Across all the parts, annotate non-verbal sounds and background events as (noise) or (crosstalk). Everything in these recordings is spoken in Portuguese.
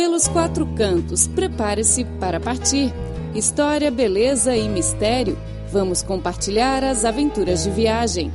Pelos quatro cantos, prepare-se para partir. História, beleza e mistério. Vamos compartilhar as aventuras de viagem.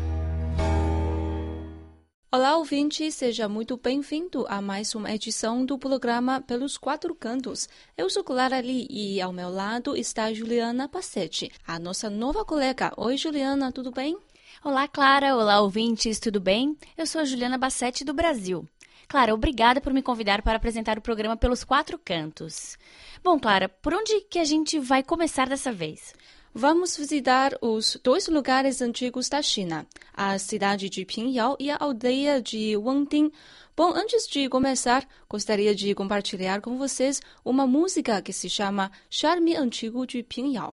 Olá, ouvinte, seja muito bem-vindo a mais uma edição do programa Pelos Quatro Cantos. Eu sou Clara Lee e ao meu lado está Juliana Passetti, a nossa nova colega. Oi, Juliana, tudo bem? Olá, Clara. Olá, ouvintes, tudo bem? Eu sou a Juliana Bassetti do Brasil. Clara, obrigada por me convidar para apresentar o programa Pelos Quatro Cantos. Bom, Clara, por onde que a gente vai começar dessa vez? Vamos visitar os dois lugares antigos da China, a cidade de Pingyao e a aldeia de Wangding. Bom, antes de começar, gostaria de compartilhar com vocês uma música que se chama Charme Antigo de Pingyao.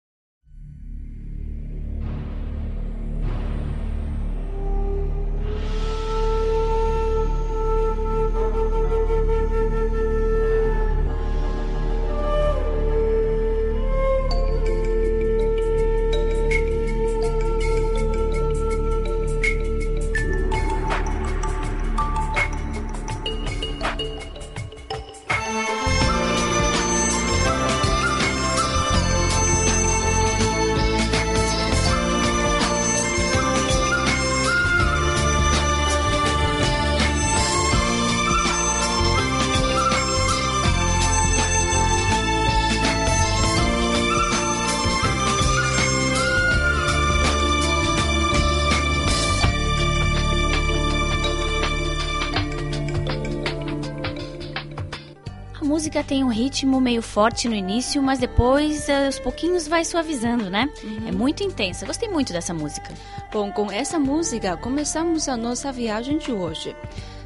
Música tem um ritmo meio forte no início, mas depois, eh, aos pouquinhos, vai suavizando, né? Uhum. É muito intensa. Gostei muito dessa música. Bom, com essa música, começamos a nossa viagem de hoje.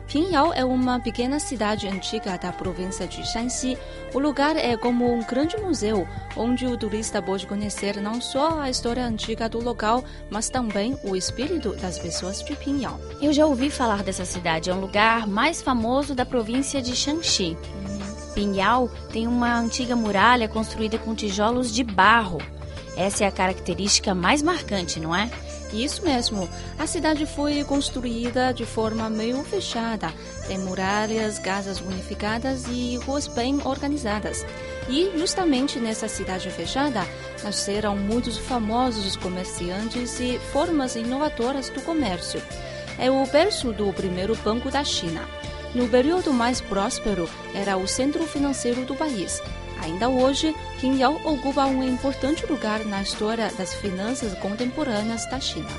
Pingyao é uma pequena cidade antiga da província de Shanxi. O lugar é como um grande museu, onde o turista pode conhecer não só a história antiga do local, mas também o espírito das pessoas de Pingyao. Eu já ouvi falar dessa cidade, é um lugar mais famoso da província de Shanxi. Pinhal tem uma antiga muralha construída com tijolos de barro. Essa é a característica mais marcante, não é? Isso mesmo. A cidade foi construída de forma meio fechada. Tem muralhas, casas unificadas e ruas bem organizadas. E justamente nessa cidade fechada nasceram muitos famosos comerciantes e formas inovadoras do comércio. É o berço do primeiro banco da China. No período mais próspero, era o centro financeiro do país. Ainda hoje, Qingyao ocupa um importante lugar na história das finanças contemporâneas da China.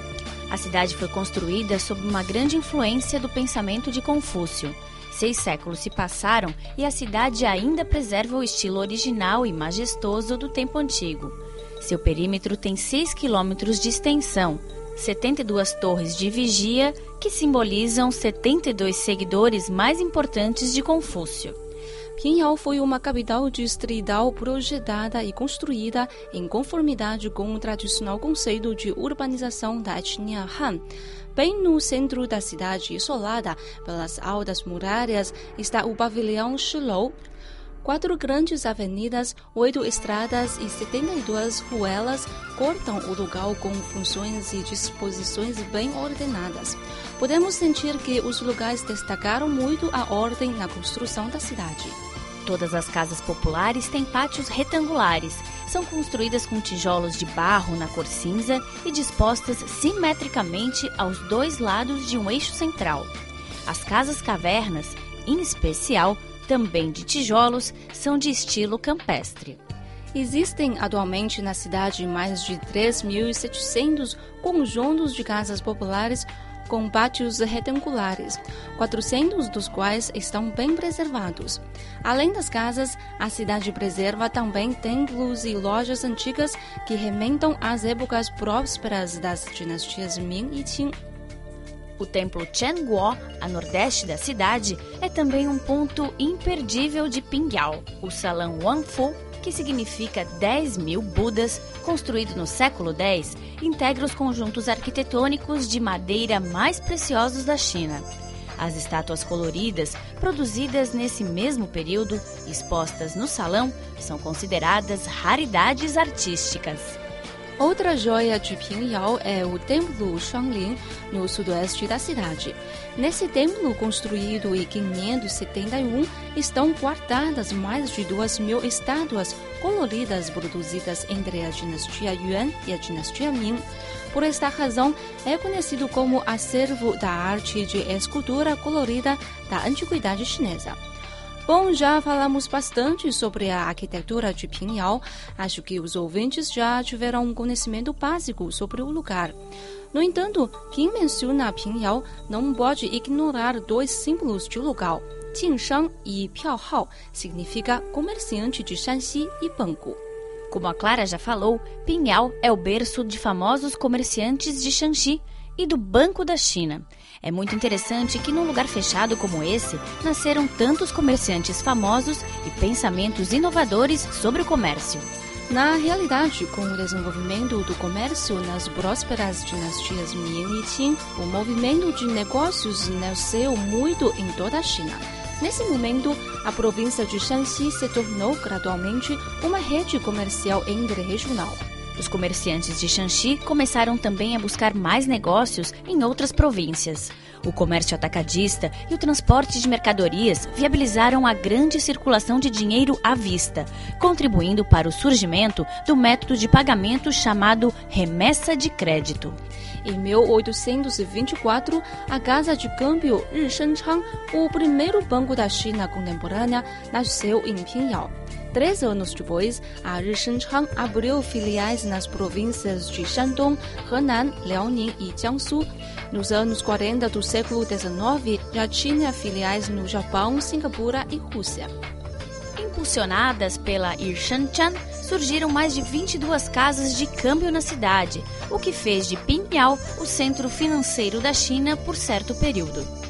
A cidade foi construída sob uma grande influência do pensamento de Confúcio. Seis séculos se passaram e a cidade ainda preserva o estilo original e majestoso do tempo antigo. Seu perímetro tem 6 quilômetros de extensão, 72 torres de vigia que simbolizam 72 seguidores mais importantes de Confúcio. Pinhal foi uma capital distrital projetada e construída em conformidade com o tradicional conceito de urbanização da etnia Han. Bem no centro da cidade, isolada pelas altas muralhas, está o pavilhão Shilou, Quatro grandes avenidas, oito estradas e 72 ruelas cortam o lugar com funções e disposições bem ordenadas. Podemos sentir que os lugares destacaram muito a ordem na construção da cidade. Todas as casas populares têm pátios retangulares. São construídas com tijolos de barro na cor cinza e dispostas simetricamente aos dois lados de um eixo central. As casas cavernas, em especial, também de tijolos, são de estilo campestre. Existem atualmente na cidade mais de 3.700 conjuntos de casas populares com pátios retangulares, 400 dos quais estão bem preservados. Além das casas, a cidade preserva também templos e lojas antigas que rementam às épocas prósperas das dinastias Ming e Qing. O templo Chengguo, a nordeste da cidade, é também um ponto imperdível de Pingyao. O salão Wangfu, que significa 10 mil Budas, construído no século X, integra os conjuntos arquitetônicos de madeira mais preciosos da China. As estátuas coloridas, produzidas nesse mesmo período, expostas no salão, são consideradas raridades artísticas. Outra joia de Pingyao é o Templo Shanglin, no sudoeste da cidade. Nesse templo, construído em 571, estão guardadas mais de duas mil estátuas coloridas produzidas entre a dinastia Yuan e a dinastia Ming. Por esta razão, é conhecido como acervo da arte de escultura colorida da antiguidade chinesa. Bom, já falamos bastante sobre a arquitetura de Pinhal. Acho que os ouvintes já tiveram um conhecimento básico sobre o lugar. No entanto, quem menciona Pinhal não pode ignorar dois símbolos de lugar. Jinshan e Piaohao significa comerciante de Shanxi e banco. Como a Clara já falou, Pinhal é o berço de famosos comerciantes de Shanxi e do Banco da China. É muito interessante que num lugar fechado como esse, nasceram tantos comerciantes famosos e pensamentos inovadores sobre o comércio. Na realidade, com o desenvolvimento do comércio nas prósperas dinastias Ming e Qing, o movimento de negócios nasceu muito em toda a China. Nesse momento, a província de Shanxi se tornou gradualmente uma rede comercial interregional. Os comerciantes de Shanxi começaram também a buscar mais negócios em outras províncias. O comércio atacadista e o transporte de mercadorias viabilizaram a grande circulação de dinheiro à vista, contribuindo para o surgimento do método de pagamento chamado remessa de crédito. Em 1824, a Casa de Câmbio Rishenchang, o primeiro banco da China contemporânea, nasceu em Pinhao. Três anos depois, a Rishenchang abriu filiais nas províncias de Shandong, Henan, Liaoning e Jiangsu. Nos anos 40 do século XIX, já tinha filiais no Japão, Singapura e Rússia. Impulsionadas pela Irshanchan, surgiram mais de 22 casas de câmbio na cidade, o que fez de Pinhao o centro financeiro da China por certo período.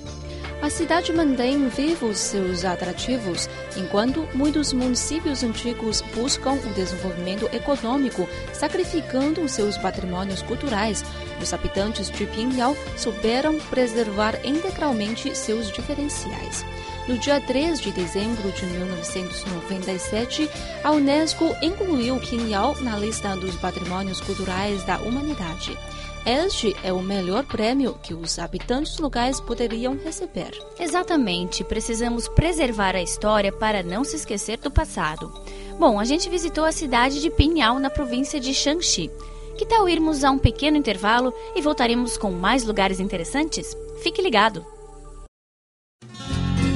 A cidade mantém vivos seus atrativos, enquanto muitos municípios antigos buscam o desenvolvimento econômico, sacrificando seus patrimônios culturais. Os habitantes de Pinhao souberam preservar integralmente seus diferenciais. No dia 3 de dezembro de 1997, a Unesco incluiu Pinhao na lista dos patrimônios culturais da humanidade. Este é o melhor prêmio que os habitantes locais poderiam receber. Exatamente, precisamos preservar a história para não se esquecer do passado. Bom, a gente visitou a cidade de Pinhal, na província de Shanxi. Que tal irmos a um pequeno intervalo e voltaremos com mais lugares interessantes? Fique ligado!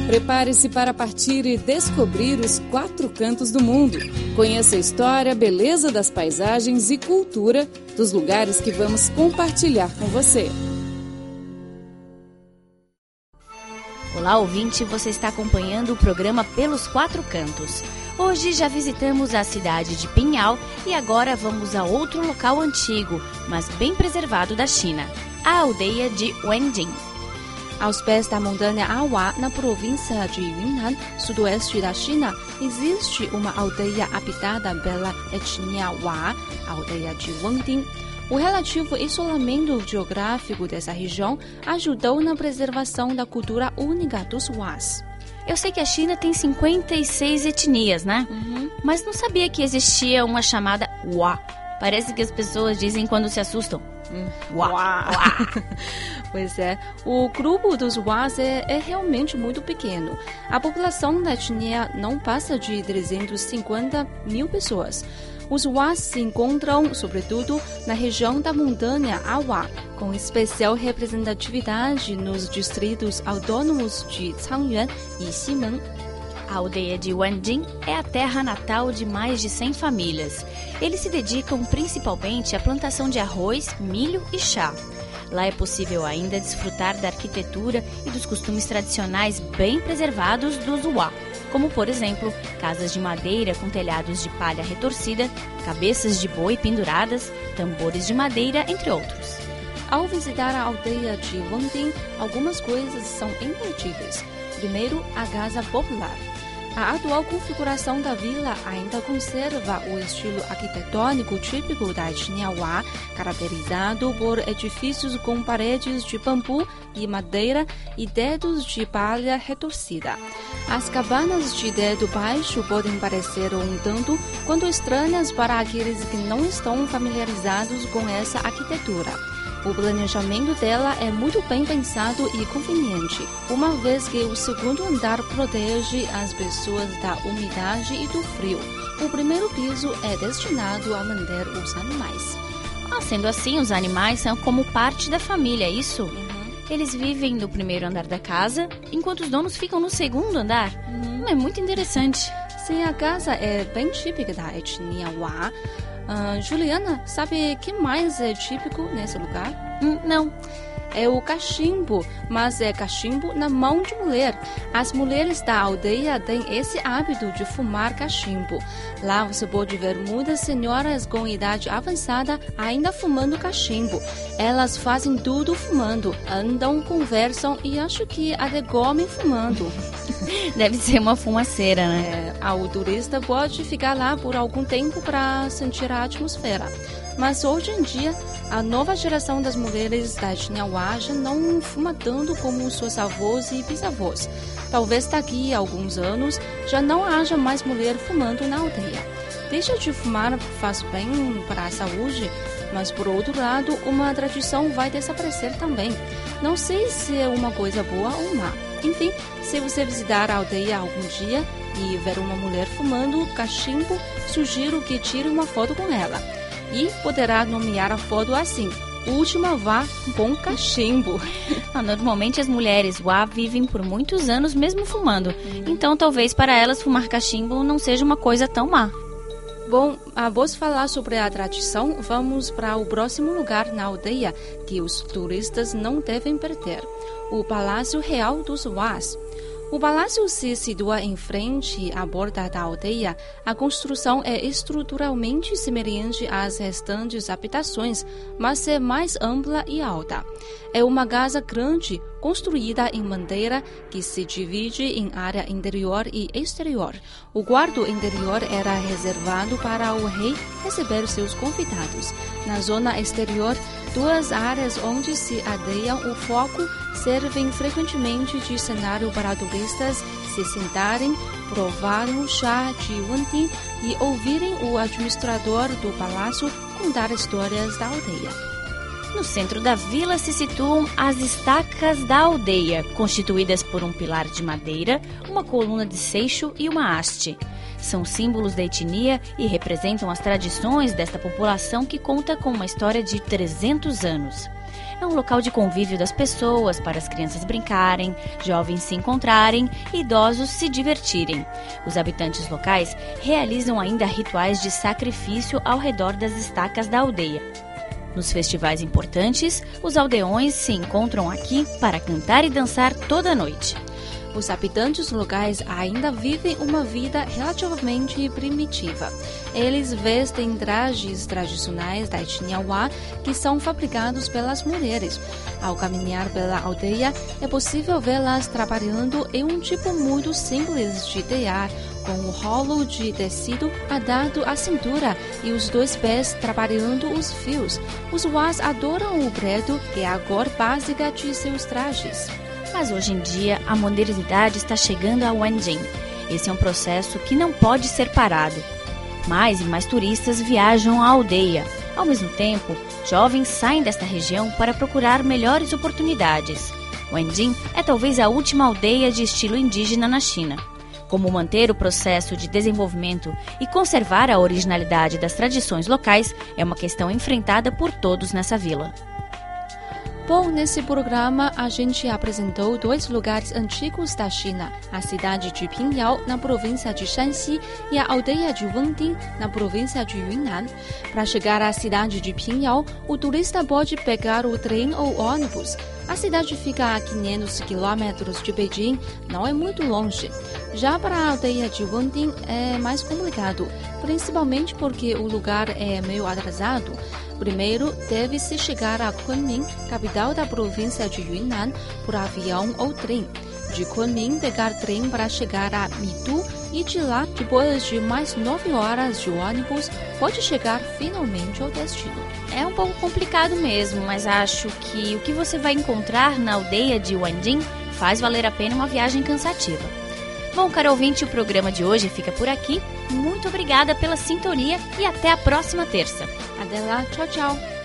Prepare-se para partir e descobrir os quatro cantos do mundo. Conheça a história, beleza das paisagens e cultura dos lugares que vamos compartilhar com você. Olá, ouvinte, você está acompanhando o programa Pelos Quatro Cantos. Hoje já visitamos a cidade de Pinhal e agora vamos a outro local antigo, mas bem preservado da China, a aldeia de Wenjing. Aos pés da montanha Awa, na província de Yunnan, sudoeste da China, existe uma aldeia habitada pela etnia Wa, aldeia de Wangding. O relativo isolamento geográfico dessa região ajudou na preservação da cultura única dos Was. Eu sei que a China tem 56 etnias, né? Uhum. Mas não sabia que existia uma chamada Wa. Parece que as pessoas dizem quando se assustam. Hum. Uá. Uá. (laughs) pois é, o grupo dos Was é, é, realmente muito pequeno. A população da etnia não passa de 350 mil pessoas. Os Was se encontram, sobretudo, na região da montanha Awa, com especial representatividade nos distritos autônomos de Changyuan e Ximen. A aldeia de Wanjing é a terra natal de mais de 100 famílias. Eles se dedicam principalmente à plantação de arroz, milho e chá. Lá é possível ainda desfrutar da arquitetura e dos costumes tradicionais bem preservados dos Uá, como por exemplo, casas de madeira com telhados de palha retorcida, cabeças de boi penduradas, tambores de madeira, entre outros. Ao visitar a aldeia de Wangding, algumas coisas são imperdíveis. Primeiro, a casa popular. A atual configuração da vila ainda conserva o estilo arquitetônico típico da etnia caracterizado por edifícios com paredes de bambu e madeira e dedos de palha retorcida. As cabanas de dedo baixo podem parecer um tanto quanto estranhas para aqueles que não estão familiarizados com essa arquitetura. O planejamento dela é muito bem pensado e conveniente, uma vez que o segundo andar protege as pessoas da umidade e do frio. O primeiro piso é destinado a manter os animais. Ah, sendo assim, os animais são como parte da família, é isso? Uhum. Eles vivem no primeiro andar da casa, enquanto os donos ficam no segundo andar. Uhum. É muito interessante. Sim, a casa é bem típica da etnia Wa. Uh, Juliana, sabe que mais é típico nesse lugar? Hum, não. É o cachimbo, mas é cachimbo na mão de mulher. As mulheres da aldeia têm esse hábito de fumar cachimbo. Lá você pode ver muitas senhoras com idade avançada ainda fumando cachimbo. Elas fazem tudo fumando, andam, conversam e acho que até comem fumando. (laughs) Deve ser uma fumaceira, né? É, o turista pode ficar lá por algum tempo para sentir a atmosfera. Mas hoje em dia, a nova geração das mulheres da etnia já não fuma tanto como seus avós e bisavós. Talvez daqui a alguns anos já não haja mais mulher fumando na aldeia. Deixa de fumar faz bem para a saúde, mas por outro lado, uma tradição vai desaparecer também. Não sei se é uma coisa boa ou má. Enfim, se você visitar a aldeia algum dia e ver uma mulher fumando cachimbo, sugiro que tire uma foto com ela. E poderá nomear a foto assim: Última vá bom cachimbo. (laughs) Ah, normalmente as mulheres Wá vivem por muitos anos mesmo fumando. Então talvez para elas fumar cachimbo não seja uma coisa tão má. Bom, após falar sobre a tradição, vamos para o próximo lugar na aldeia que os turistas não devem perder: o Palácio Real dos Wás. O palácio se situa em frente à borda da aldeia. A construção é estruturalmente semelhante às restantes habitações, mas é mais ampla e alta. É uma casa grande, construída em madeira, que se divide em área interior e exterior. O quarto interior era reservado para o rei receber seus convidados. Na zona exterior, duas áreas onde se adeiam o foco servem frequentemente de cenário para turistas se sentarem, provarem o chá de Wenting e ouvirem o administrador do palácio contar histórias da aldeia. No centro da vila se situam as estacas da aldeia, constituídas por um pilar de madeira, uma coluna de seixo e uma haste. São símbolos da etnia e representam as tradições desta população que conta com uma história de 300 anos. É um local de convívio das pessoas para as crianças brincarem, jovens se encontrarem e idosos se divertirem. Os habitantes locais realizam ainda rituais de sacrifício ao redor das estacas da aldeia. Nos festivais importantes, os aldeões se encontram aqui para cantar e dançar toda noite. Os habitantes locais ainda vivem uma vida relativamente primitiva. Eles vestem trajes tradicionais da etnia Wa que são fabricados pelas mulheres. Ao caminhar pela aldeia, é possível vê-las trabalhando em um tipo muito simples de tear, com um rolo de tecido adado à cintura e os dois pés trabalhando os fios. Os Was adoram o preto, que é a cor básica de seus trajes. Mas hoje em dia, a modernidade está chegando a Wenjing. Esse é um processo que não pode ser parado. Mais e mais turistas viajam à aldeia. Ao mesmo tempo, jovens saem desta região para procurar melhores oportunidades. Wenjing é talvez a última aldeia de estilo indígena na China. Como manter o processo de desenvolvimento e conservar a originalidade das tradições locais é uma questão enfrentada por todos nessa vila. Bom, nesse programa a gente apresentou dois lugares antigos da China: a cidade de Pingyao, na província de Shanxi, e a aldeia de Wengding, na província de Yunnan. Para chegar à cidade de Pingyao, o turista pode pegar o trem ou ônibus. A cidade fica a 500 quilômetros de Beijing, não é muito longe. Já para a aldeia de Wengding é mais complicado, principalmente porque o lugar é meio atrasado. Primeiro, deve-se chegar a Kunming, capital da província de Yunnan, por avião ou trem. de Kunming pegar trem para chegar a Mitu e de lá, depois de mais nove horas de ônibus, pode chegar finalmente ao destino. É um pouco complicado mesmo, mas acho que o que você vai encontrar na aldeia de Wanjing faz valer a pena uma viagem cansativa. Bom, caro ouvinte, o programa de hoje fica por aqui. Muito obrigada pela sintonia e até a próxima terça. Até lá, tchau, tchau.